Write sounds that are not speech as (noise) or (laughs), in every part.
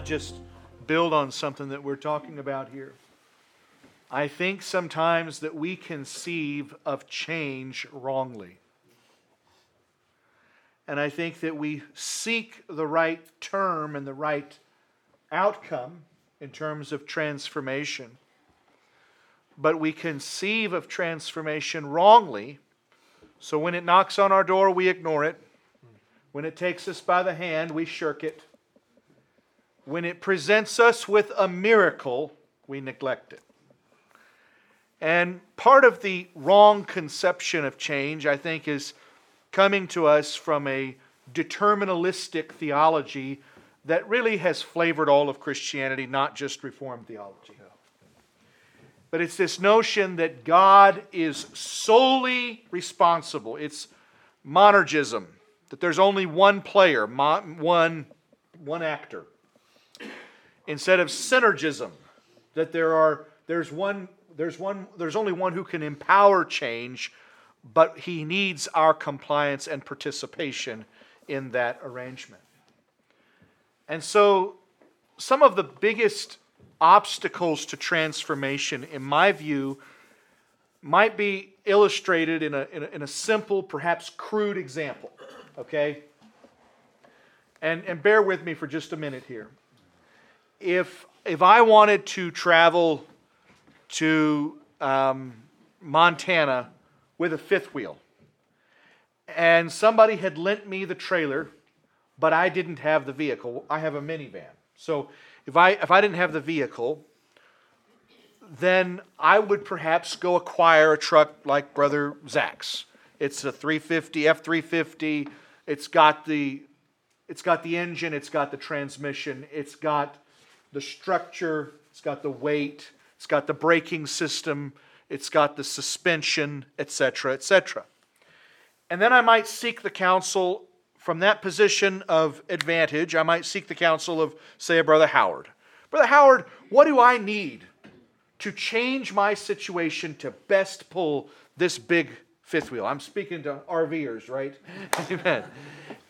to just build on something that we're talking about here. I think sometimes that we conceive of change wrongly. And I think that we seek the right term and the right outcome in terms of transformation. But we conceive of transformation wrongly. So when it knocks on our door, we ignore it. When it takes us by the hand, we shirk it. When it presents us with a miracle, we neglect it. And part of the wrong conception of change, I think, is coming to us from a deterministic theology that really has flavored all of Christianity, not just Reformed theology. But it's this notion that God is solely responsible. It's monergism, that there's only one player, one, one actor. Instead of synergism, that there are, there's, one, there's, one, there's only one who can empower change but he needs our compliance and participation in that arrangement. And so, some of the biggest obstacles to transformation, in my view, might be illustrated in a, in a, in a simple, perhaps crude example. Okay? And, and bear with me for just a minute here. If, if I wanted to travel to um, Montana with a fifth wheel. And somebody had lent me the trailer, but I didn't have the vehicle. I have a minivan. So if I, if I didn't have the vehicle, then I would perhaps go acquire a truck like Brother Zach's. It's a 350 F350. It's got the it's got the engine, it's got the transmission, it's got the structure, it's got the weight, it's got the braking system, it's got the suspension, etc., etc. And then I might seek the counsel from that position of advantage. I might seek the counsel of, say, a Brother Howard. Brother Howard, what do I need to change my situation to best pull this big fifth wheel? I'm speaking to RVers, right? (laughs) Amen.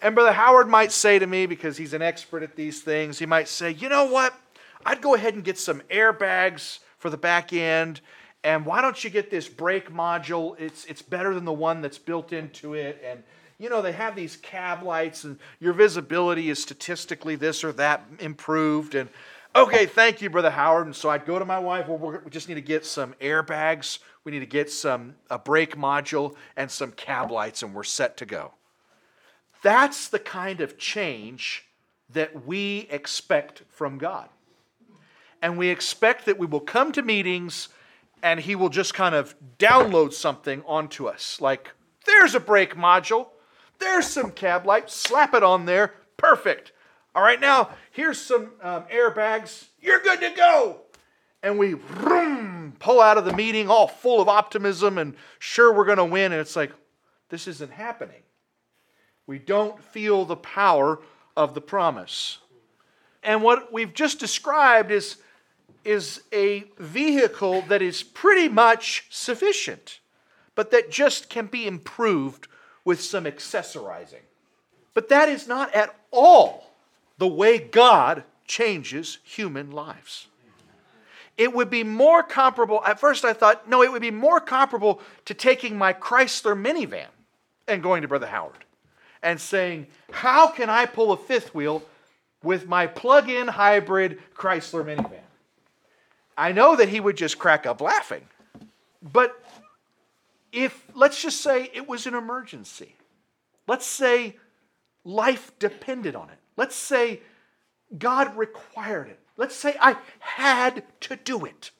And Brother Howard might say to me, because he's an expert at these things, he might say, you know what? I'd go ahead and get some airbags for the back end and why don't you get this brake module? It's, it's better than the one that's built into it. And, you know, they have these cab lights, and your visibility is statistically this or that improved. And, okay, thank you, Brother Howard. And so I'd go to my wife, well, we just need to get some airbags, we need to get some a brake module, and some cab lights, and we're set to go. That's the kind of change that we expect from God. And we expect that we will come to meetings and he will just kind of download something onto us. Like, there's a brake module, there's some cab light, slap it on there, perfect. All right, now here's some um, airbags, you're good to go. And we vroom, pull out of the meeting all full of optimism and sure we're going to win. And it's like, this isn't happening. We don't feel the power of the promise. And what we've just described is is a vehicle that is pretty much sufficient, but that just can be improved with some accessorizing. But that is not at all the way God changes human lives. It would be more comparable, at first I thought, no, it would be more comparable to taking my Chrysler minivan and going to Brother Howard and saying, How can I pull a fifth wheel with my plug in hybrid Chrysler minivan? I know that he would just crack up laughing. But if, let's just say it was an emergency, let's say life depended on it, let's say God required it, let's say I had to do it,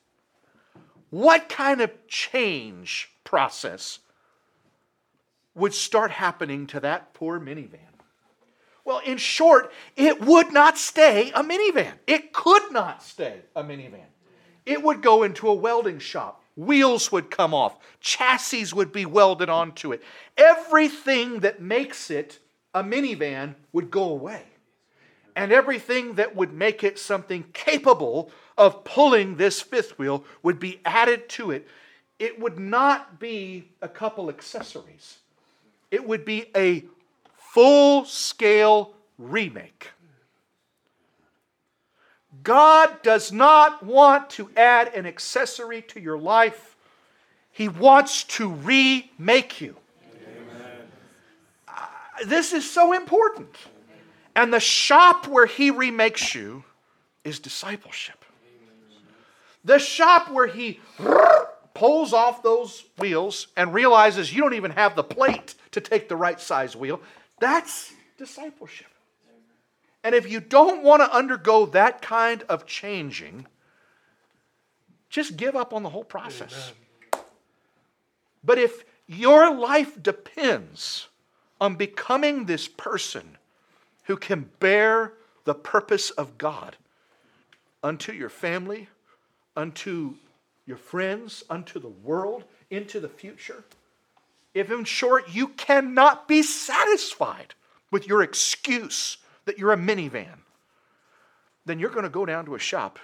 what kind of change process would start happening to that poor minivan? Well, in short, it would not stay a minivan. It could not stay a minivan. It would go into a welding shop. Wheels would come off. Chassis would be welded onto it. Everything that makes it a minivan would go away. And everything that would make it something capable of pulling this fifth wheel would be added to it. It would not be a couple accessories, it would be a full scale remake. God does not want to add an accessory to your life, He wants to remake you. Uh, this is so important. And the shop where He remakes you is discipleship. The shop where He pulls off those wheels and realizes you don't even have the plate to take the right size wheel, that's discipleship. And if you don't want to undergo that kind of changing, just give up on the whole process. Amen. But if your life depends on becoming this person who can bear the purpose of God unto your family, unto your friends, unto the world, into the future, if in short you cannot be satisfied with your excuse that you're a minivan, then you're going to go down to a shop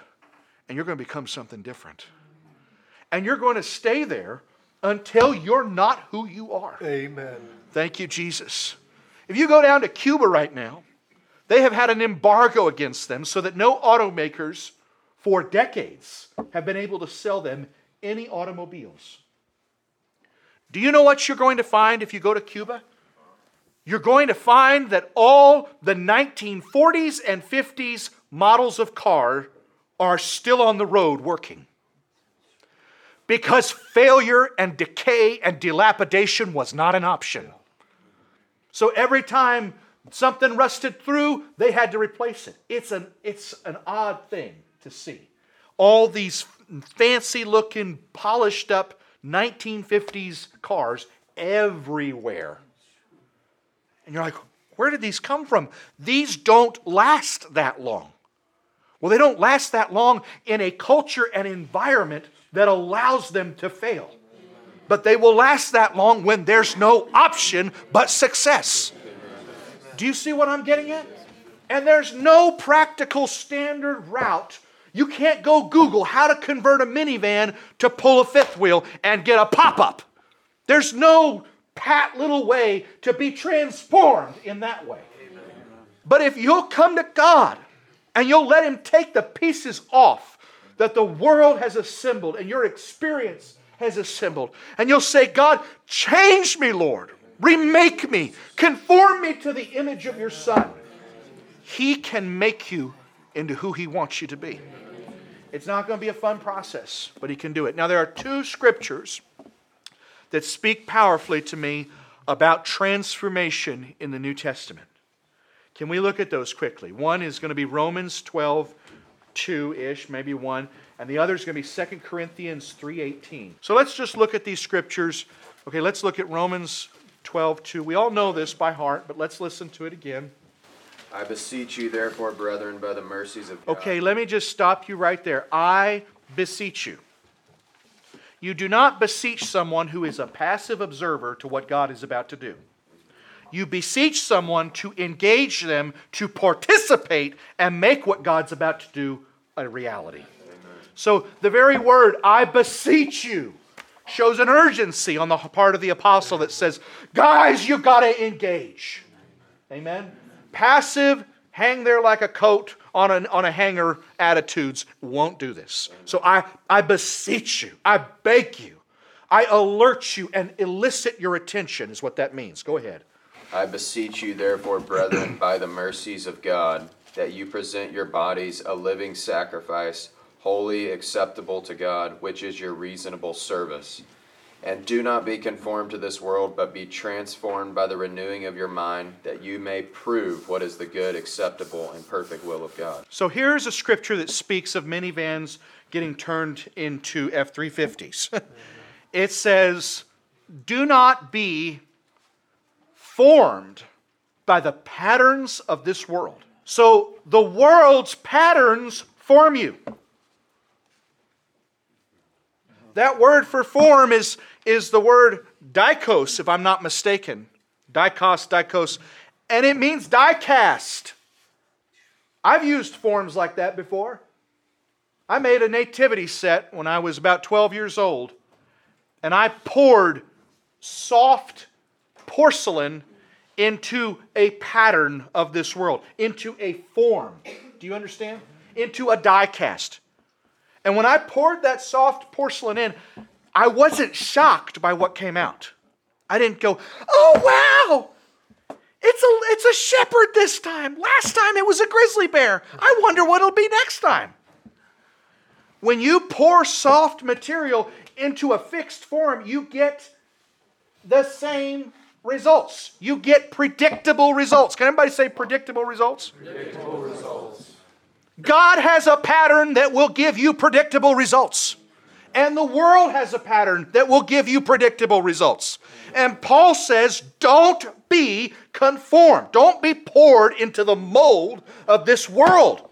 and you're going to become something different. And you're going to stay there until you're not who you are. Amen. Thank you, Jesus. If you go down to Cuba right now, they have had an embargo against them so that no automakers for decades have been able to sell them any automobiles. Do you know what you're going to find if you go to Cuba? You're going to find that all the 1940s and 50s models of car are still on the road working. Because failure and decay and dilapidation was not an option. So every time something rusted through, they had to replace it. It's an, it's an odd thing to see. All these fancy looking, polished up 1950s cars everywhere. And you're like, where did these come from? These don't last that long. Well, they don't last that long in a culture and environment that allows them to fail. But they will last that long when there's no option but success. Do you see what I'm getting at? And there's no practical standard route. You can't go Google how to convert a minivan to pull a fifth wheel and get a pop up. There's no pat little way to be transformed in that way. But if you'll come to God and you'll let Him take the pieces off that the world has assembled and your experience has assembled, and you'll say, God, change me, Lord, remake me, conform me to the image of your Son, He can make you into who He wants you to be. It's not going to be a fun process, but He can do it. Now, there are two scriptures that speak powerfully to me about transformation in the New Testament. Can we look at those quickly? One is going to be Romans 12, 2 ish, maybe one, and the other is going to be 2 Corinthians 3.18. So let's just look at these scriptures. Okay, let's look at Romans 12, 2. We all know this by heart, but let's listen to it again. I beseech you, therefore, brethren, by the mercies of God. Okay, let me just stop you right there. I beseech you. You do not beseech someone who is a passive observer to what God is about to do. You beseech someone to engage them to participate and make what God's about to do a reality. So the very word, I beseech you, shows an urgency on the part of the apostle that says, guys, you've got to engage. Amen? Passive, hang there like a coat on a, on a hanger attitudes won't do this. So I, I beseech you, I beg you, I alert you and elicit your attention, is what that means. Go ahead. I beseech you, therefore, brethren, by the mercies of God, that you present your bodies a living sacrifice, holy, acceptable to God, which is your reasonable service. And do not be conformed to this world, but be transformed by the renewing of your mind, that you may prove what is the good, acceptable, and perfect will of God. So here's a scripture that speaks of minivans getting turned into F 350s. (laughs) it says, Do not be formed by the patterns of this world. So the world's patterns form you. That word for form is, is the word dikos, if I'm not mistaken. Dikos, dikos. And it means die cast. I've used forms like that before. I made a nativity set when I was about 12 years old, and I poured soft porcelain into a pattern of this world, into a form. Do you understand? into a die cast. And when I poured that soft porcelain in, I wasn't shocked by what came out. I didn't go, oh wow, it's a, it's a shepherd this time. Last time it was a grizzly bear. I wonder what it'll be next time. When you pour soft material into a fixed form, you get the same results. You get predictable results. Can anybody say predictable results? Predictable results. God has a pattern that will give you predictable results. And the world has a pattern that will give you predictable results. And Paul says, don't be conformed. Don't be poured into the mold of this world.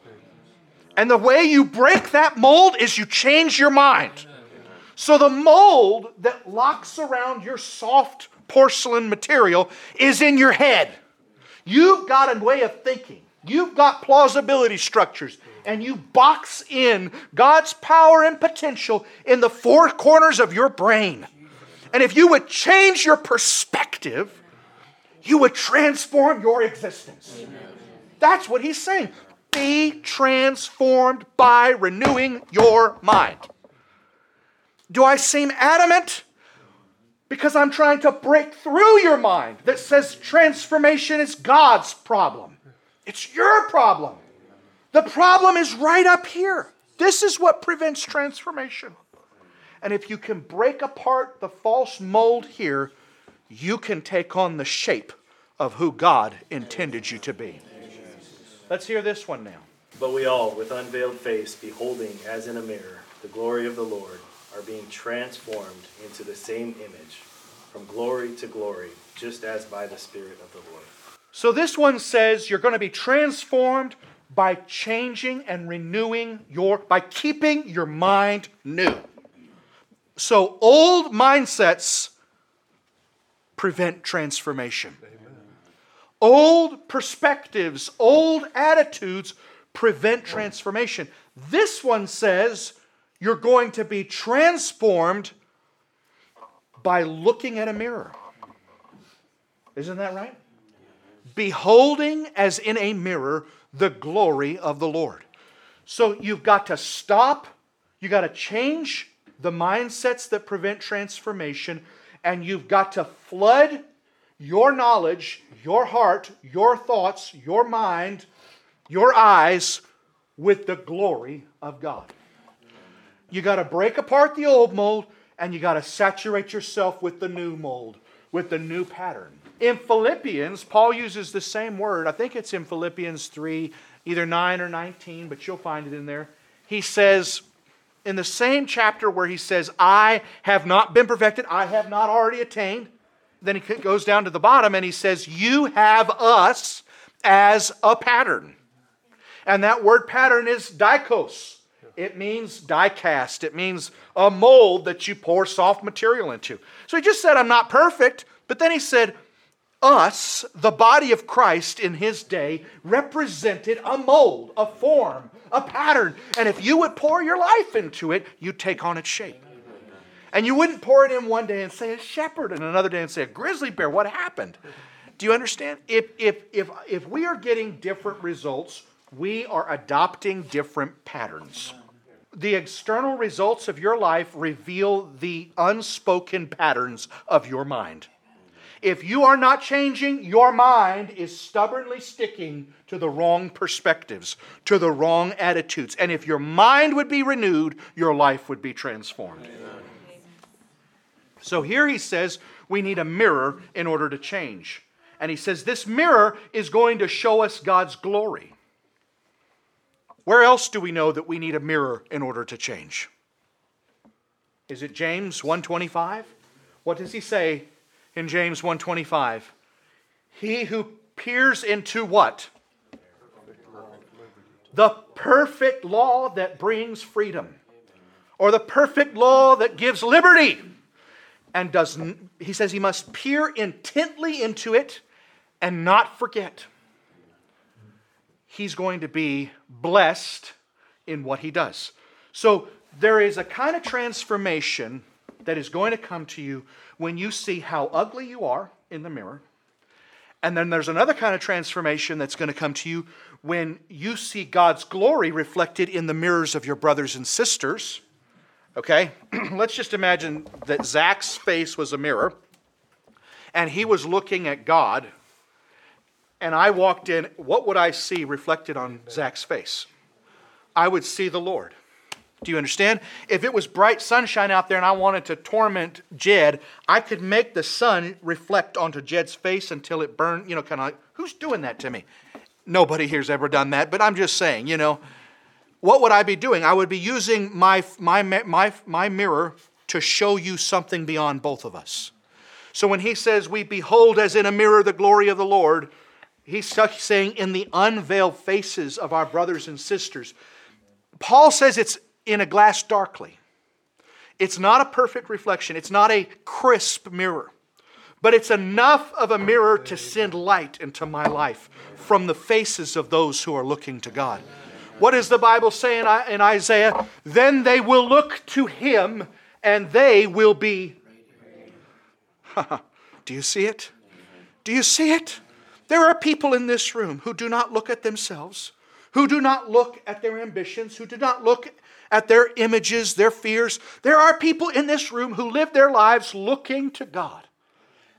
And the way you break that mold is you change your mind. So the mold that locks around your soft porcelain material is in your head. You've got a way of thinking, you've got plausibility structures, and you box in God's power and potential in the four corners of your brain. And if you would change your perspective, you would transform your existence. That's what he's saying. Be transformed by renewing your mind. Do I seem adamant? Because I'm trying to break through your mind that says transformation is God's problem. It's your problem. The problem is right up here. This is what prevents transformation. And if you can break apart the false mold here, you can take on the shape of who God intended you to be. Let's hear this one now. But we all, with unveiled face, beholding as in a mirror the glory of the Lord, are being transformed into the same image, from glory to glory, just as by the Spirit of the Lord. So this one says you're going to be transformed by changing and renewing your, by keeping your mind new. So old mindsets prevent transformation. Old perspectives, old attitudes prevent transformation. This one says you're going to be transformed by looking at a mirror. Isn't that right? Beholding as in a mirror the glory of the Lord. So you've got to stop, you got to change the mindsets that prevent transformation, and you've got to flood your knowledge, your heart, your thoughts, your mind, your eyes with the glory of God. You got to break apart the old mold and you got to saturate yourself with the new mold, with the new pattern. In Philippians, Paul uses the same word. I think it's in Philippians 3, either 9 or 19, but you'll find it in there. He says, in the same chapter where he says, I have not been perfected, I have not already attained, then he goes down to the bottom and he says, You have us as a pattern. And that word pattern is dikos. It means die cast. It means a mold that you pour soft material into. So he just said, I'm not perfect. But then he said, us, the body of Christ in his day, represented a mold, a form, a pattern. And if you would pour your life into it, you'd take on its shape. And you wouldn't pour it in one day and say a shepherd, and another day and say a grizzly bear. What happened? Do you understand? If, if, if, if we are getting different results, we are adopting different patterns. The external results of your life reveal the unspoken patterns of your mind. If you are not changing, your mind is stubbornly sticking to the wrong perspectives, to the wrong attitudes. And if your mind would be renewed, your life would be transformed. Amen. So here he says we need a mirror in order to change. And he says this mirror is going to show us God's glory. Where else do we know that we need a mirror in order to change? Is it James 125? What does he say in James 125? He who peers into what? The perfect law that brings freedom. Or the perfect law that gives liberty and does he says he must peer intently into it and not forget he's going to be blessed in what he does so there is a kind of transformation that is going to come to you when you see how ugly you are in the mirror And then there's another kind of transformation that's going to come to you when you see God's glory reflected in the mirrors of your brothers and sisters. Okay? (clears throat) Let's just imagine that Zach's face was a mirror and he was looking at God. And I walked in, what would I see reflected on Zach's face? I would see the Lord. Do you understand? If it was bright sunshine out there and I wanted to torment Jed, I could make the sun reflect onto Jed's face until it burned, you know, kind of like, who's doing that to me? Nobody here's ever done that, but I'm just saying, you know, what would I be doing? I would be using my, my, my, my mirror to show you something beyond both of us. So when he says, We behold as in a mirror the glory of the Lord, he's saying, In the unveiled faces of our brothers and sisters. Paul says it's in a glass darkly. It's not a perfect reflection, it's not a crisp mirror, but it's enough of a mirror to send light into my life from the faces of those who are looking to God. What does the Bible say in Isaiah? Then they will look to him and they will be. (laughs) do you see it? Do you see it? There are people in this room who do not look at themselves, who do not look at their ambitions, who do not look at their images, their fears. There are people in this room who live their lives looking to God.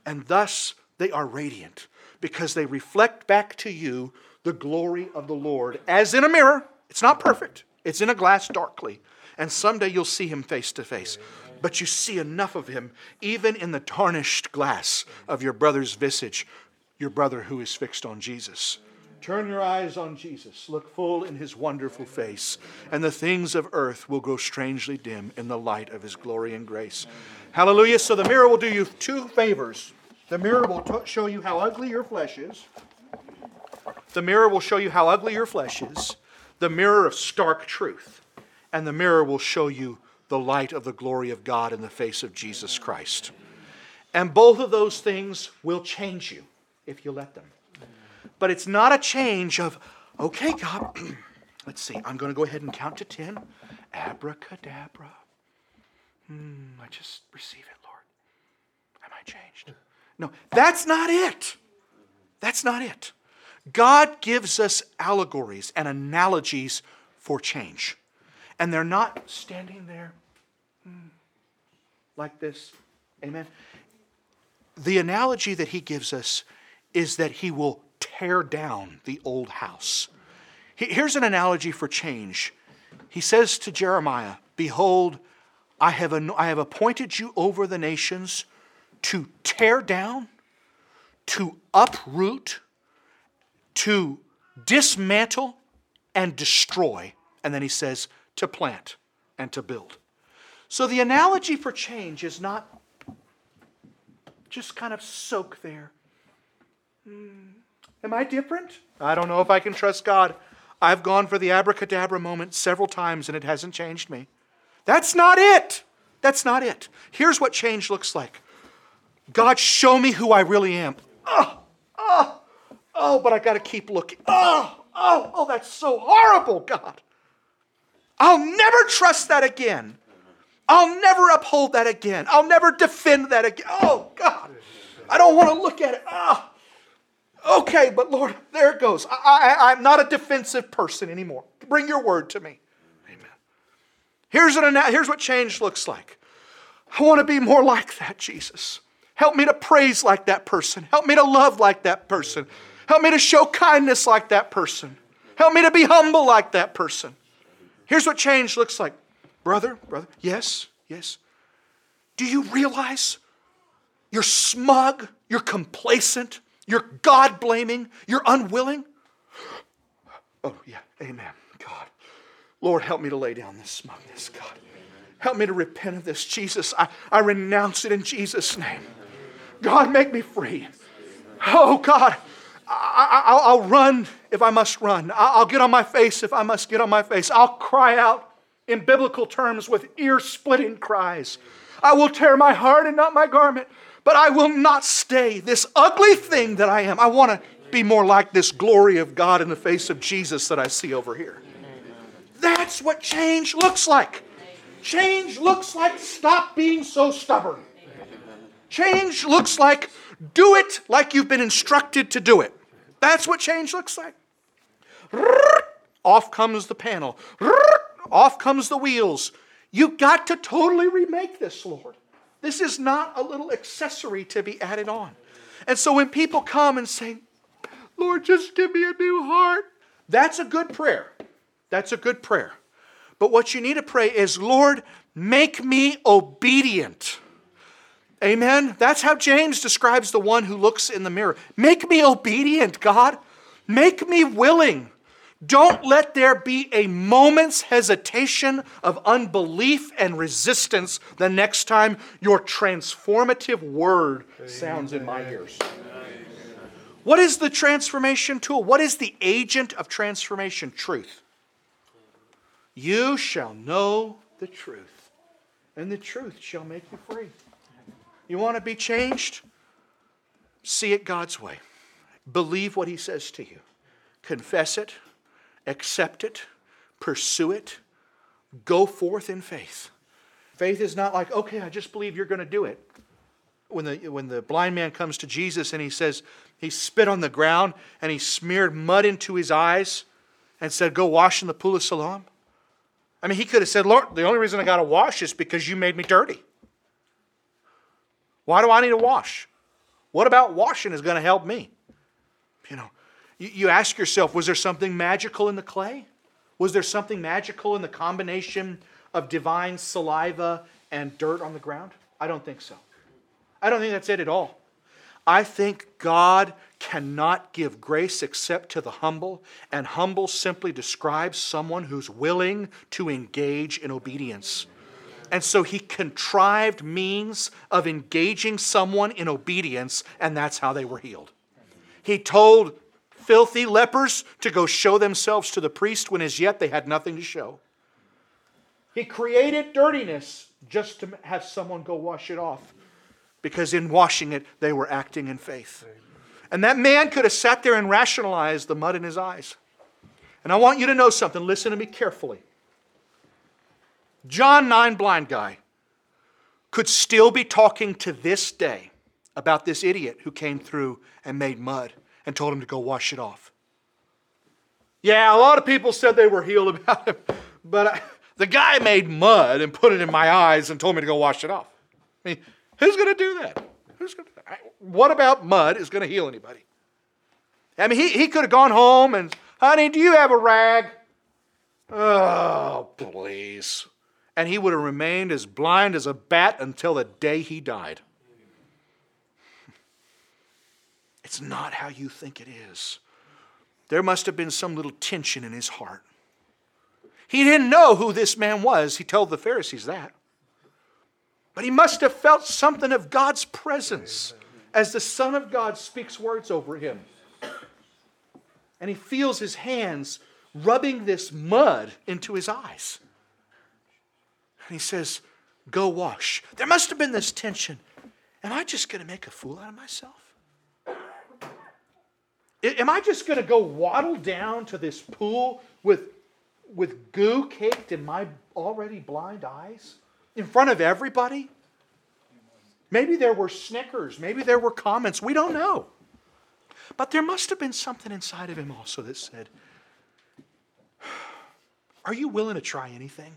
And thus they are radiant because they reflect back to you the glory of the Lord as in a mirror. It's not perfect, it's in a glass darkly. And someday you'll see him face to face. But you see enough of him, even in the tarnished glass of your brother's visage, your brother who is fixed on Jesus. Turn your eyes on Jesus. Look full in his wonderful face, and the things of earth will grow strangely dim in the light of his glory and grace. Hallelujah. So the mirror will do you two favors. The mirror will t- show you how ugly your flesh is. The mirror will show you how ugly your flesh is. The mirror of stark truth. And the mirror will show you the light of the glory of God in the face of Jesus Christ. And both of those things will change you if you let them. But it's not a change of, okay, God, (clears throat) let's see, I'm going to go ahead and count to 10. Abracadabra. Hmm, I just receive it, Lord. Am I changed? No, that's not it. That's not it. God gives us allegories and analogies for change. And they're not standing there hmm, like this. Amen. The analogy that he gives us is that he will tear down the old house. Here's an analogy for change. He says to Jeremiah, Behold, I have, I have appointed you over the nations to tear down, to uproot, to dismantle, and destroy. And then he says, to plant and to build. So the analogy for change is not just kind of soak there. Hmm. Am I different? I don't know if I can trust God. I've gone for the abracadabra moment several times and it hasn't changed me. That's not it. That's not it. Here's what change looks like God, show me who I really am. Oh, oh, oh, but I got to keep looking. Oh, oh, oh, that's so horrible, God. I'll never trust that again. I'll never uphold that again. I'll never defend that again. Oh, God. I don't want to look at it. Oh, Okay, but Lord, there it goes. I, I'm not a defensive person anymore. Bring your word to me. Amen. Here's, an, here's what change looks like. I want to be more like that, Jesus. Help me to praise like that person. Help me to love like that person. Help me to show kindness like that person. Help me to be humble like that person. Here's what change looks like. Brother, brother, yes, yes. Do you realize you're smug, you're complacent, you're God blaming. You're unwilling. Oh, yeah. Amen. God. Lord, help me to lay down this smugness, God. Help me to repent of this. Jesus, I, I renounce it in Jesus' name. God, make me free. Oh, God. I, will run if I must run. I'll get on my face if I must get on my face. I'll cry out in biblical terms with ear splitting cries. I will tear my heart and not my garment but I will not stay this ugly thing that I am. I want to be more like this glory of God in the face of Jesus that I see over here. That's what change looks like. Change looks like stop being so stubborn. Change looks like Do it like you've been instructed to do it. That's what change looks like. Off comes the panel. Off comes the wheels. You've got to totally remake this, Lord. This is not a little accessory to be added on. And so when people come and say, Lord, just give me a new heart, that's a good prayer. That's a good prayer. But what you need to pray is, Lord, make me obedient. Amen. That's how James describes the one who looks in the mirror. Make me obedient, God. Make me willing. Don't let there be a moment's hesitation of unbelief and resistance the next time your transformative word sounds in my ears. What is the transformation tool? What is the agent of transformation? Truth. You shall know the truth, and the truth shall make you free. You want to be changed? See it God's way. Believe what He says to you. Confess it, accept it, pursue it, go forth in faith. Faith is not like, okay, I just believe you're going to do it. When the, when the blind man comes to Jesus and he says, he spit on the ground and he smeared mud into his eyes and said, Go wash in the pool of Siloam. I mean, he could have said, Lord, the only reason I got to wash is because you made me dirty. Why do I need to wash? What about washing is going to help me? You know, you, ask yourself, was there something magical in the clay? Was there something magical in the combination of divine saliva and dirt on the ground? I don't think so. I don't think that's it at all. I think God cannot give grace except to the humble, and humble simply describes someone who's willing to engage in obedience. And so he contrived means of engaging someone in obedience, and that's how they were healed. He told filthy lepers to go show themselves to the priest when as yet they had nothing to show. He created dirtiness just to have someone go wash it off because in washing it, they were acting in faith. And that man could have sat there and rationalized the mud in his eyes. And I want you to know something. Listen to me carefully. John 9, blind guy, could still be talking to this day about this idiot who came through and made mud and told him to go wash it off. Yeah, a lot of people said they were healed about him, but I, the guy made mud and put it in my eyes and told me to go wash it off. I mean, who's going to do that? Who's going to, what about mud is going to heal anybody? I mean, he, he could have gone home and, honey, do you have a rag? Oh, please and he would have remained as blind as a bat until the day he died. It's not how you think it is. There must have been some little tension in his heart. He didn't know who this man was. He told the Pharisees that. But he must have felt something of God's presence as the Son of God speaks words over him. And he feels his hands rubbing this mud into his eyes. And he says, Go wash. There must have been this tension. Am I just going to make a fool out of myself? Am I just going to go waddle down to this pool with, with goo caked in my already blind eyes in front of everybody? Maybe there were snickers. Maybe there were comments. We don't know. But there must have been something inside of him also that said, Are you willing to try anything?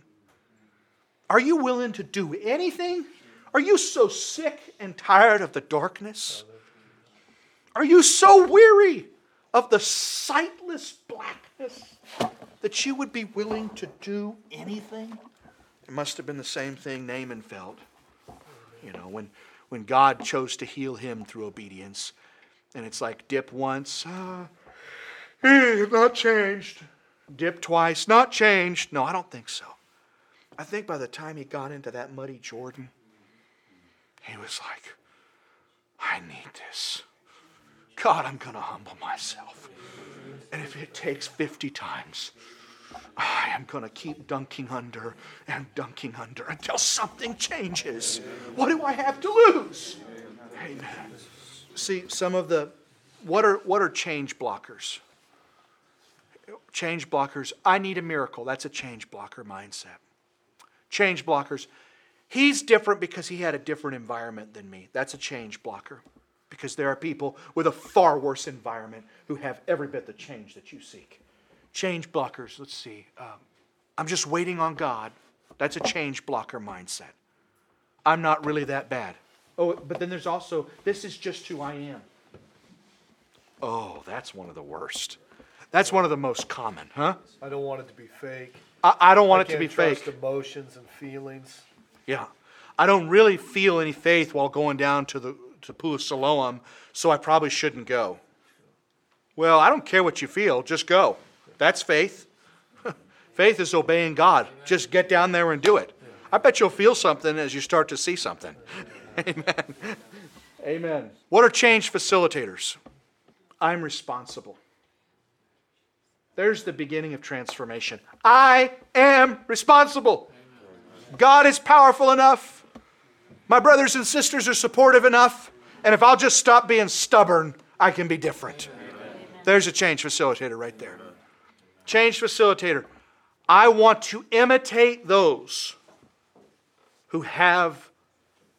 Are you willing to do anything? Are you so sick and tired of the darkness? Are you so weary of the sightless blackness that you would be willing to do anything? It must have been the same thing Naaman felt. You know, when, when God chose to heal him through obedience. And it's like dip once, uh, not changed. Dip twice, not changed. No, I don't think so. I think by the time he got into that muddy Jordan, he was like, I need this. God, I'm going to humble myself. And if it takes 50 times, I am going to keep dunking under and dunking under until something changes. What do I have to lose? Amen. See, some of the, what are, what are change blockers? Change blockers, I need a miracle. That's a change blocker mindset change blockers. He's different because he had a different environment than me. That's a change blocker. Because there are people with a far worse environment who have every bit the change that you seek. Change blockers, let's see. Um, I'm just waiting on God. That's a change blocker mindset. I'm not really that bad. Oh, but then there's also, this is just who I am. Oh, that's one of the worst. That's one of the most common, huh? I don't want it to be fake. I, I don't want I it to be fake. emotions and feelings. Yeah. I don't really feel any faith while going down to the to Pool of Siloam, so I probably shouldn't go. Well, I don't care what you feel, just go. That's faith. (laughs) faith is obeying God. Just get down there and do it. I bet you'll feel something as you start to see something. (laughs) Amen. Amen. What are change facilitators? I'm responsible. There's the beginning of transformation. I am responsible. God is powerful enough. My brothers and sisters are supportive enough. And if I'll just stop being stubborn, I can be different. There's a change facilitator right there. Change facilitator. I want to imitate those who have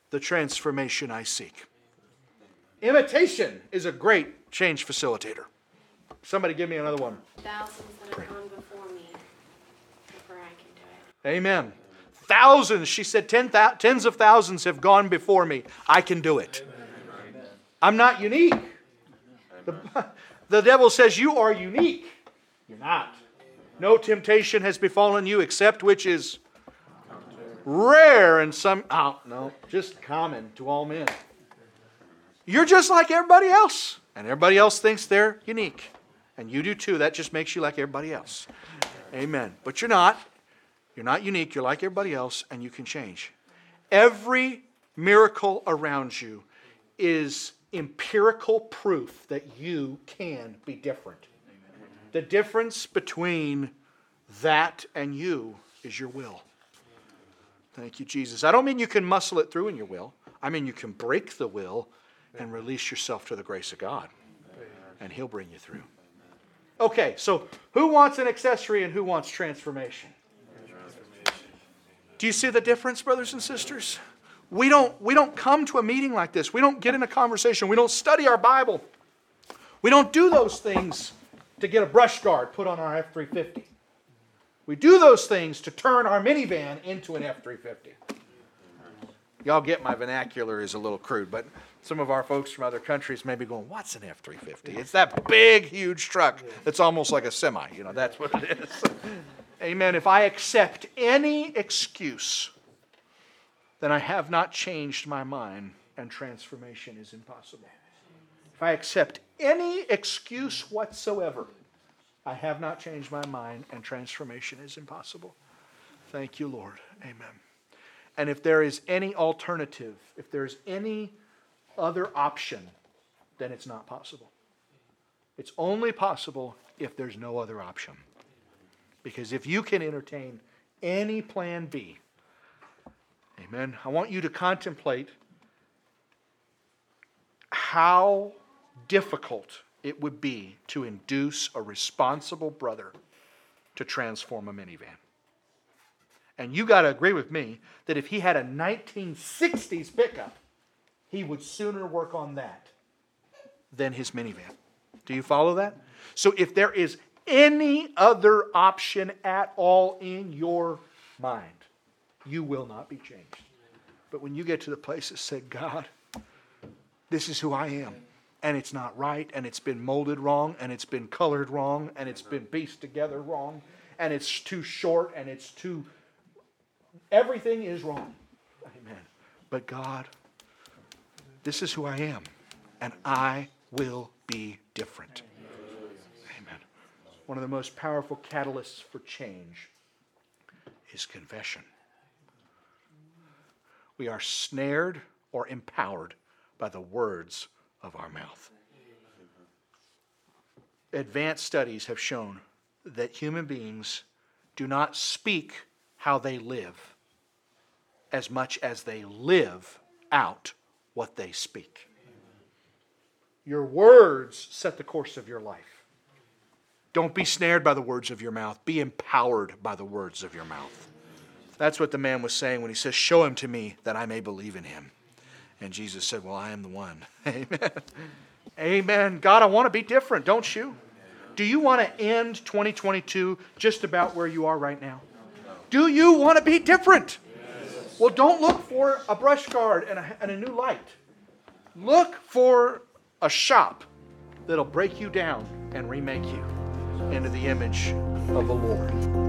the transformation I seek. Imitation is a great change facilitator. Somebody give me another one. Thousands that have gone before me, before I can do it. Amen. Thousands, she said, ten thou- tens of thousands have gone before me. I can do it. I'm not unique. The, (laughs) the devil says, You are unique. You're not. No temptation has befallen you except which is rare and some, oh, no, just common to all men. You're just like everybody else, and everybody else thinks they're unique. And you do too. That just makes you like everybody else. Amen. But you're not. You're not unique. You're like everybody else, and you can change. Every miracle around you is empirical proof that you can be different. The difference between that and you is your will. Thank you, Jesus. I don't mean you can muscle it through in your will, I mean you can break the will and release yourself to the grace of God, and He'll bring you through. Okay, so who wants an accessory and who wants transformation? Do you see the difference, brothers and sisters? We don't, we don't come to a meeting like this. We don't get in a conversation. We don't study our Bible. We don't do those things to get a brush guard put on our F 350. We do those things to turn our minivan into an F 350. Y'all get my vernacular is a little crude, but some of our folks from other countries may be going, What's an F 350? It's that big, huge truck that's almost like a semi. You know, that's what it is. (laughs) Amen. If I accept any excuse, then I have not changed my mind, and transformation is impossible. If I accept any excuse whatsoever, I have not changed my mind, and transformation is impossible. Thank you, Lord. Amen. And if there is any alternative, if there's any other option, then it's not possible. It's only possible if there's no other option. Because if you can entertain any plan B, amen, I want you to contemplate how difficult it would be to induce a responsible brother to transform a minivan. And you got to agree with me that if he had a 1960s pickup, he would sooner work on that than his minivan. Do you follow that? So if there is any other option at all in your mind, you will not be changed. But when you get to the place that said, God, this is who I am, and it's not right, and it's been molded wrong, and it's been colored wrong, and it's been pieced together wrong, and it's too short, and it's too. Everything is wrong. Amen. But God, this is who I am, and I will be different. Amen. One of the most powerful catalysts for change is confession. We are snared or empowered by the words of our mouth. Advanced studies have shown that human beings do not speak how they live as much as they live out what they speak. Your words set the course of your life. Don't be snared by the words of your mouth, be empowered by the words of your mouth. That's what the man was saying when he says, Show him to me that I may believe in him. And Jesus said, Well, I am the one. (laughs) Amen. Amen. God, I want to be different, don't you? Do you want to end 2022 just about where you are right now? Do you want to be different? Well, don't look for a brush guard and a, and a new light. Look for a shop that'll break you down and remake you into the image of the Lord.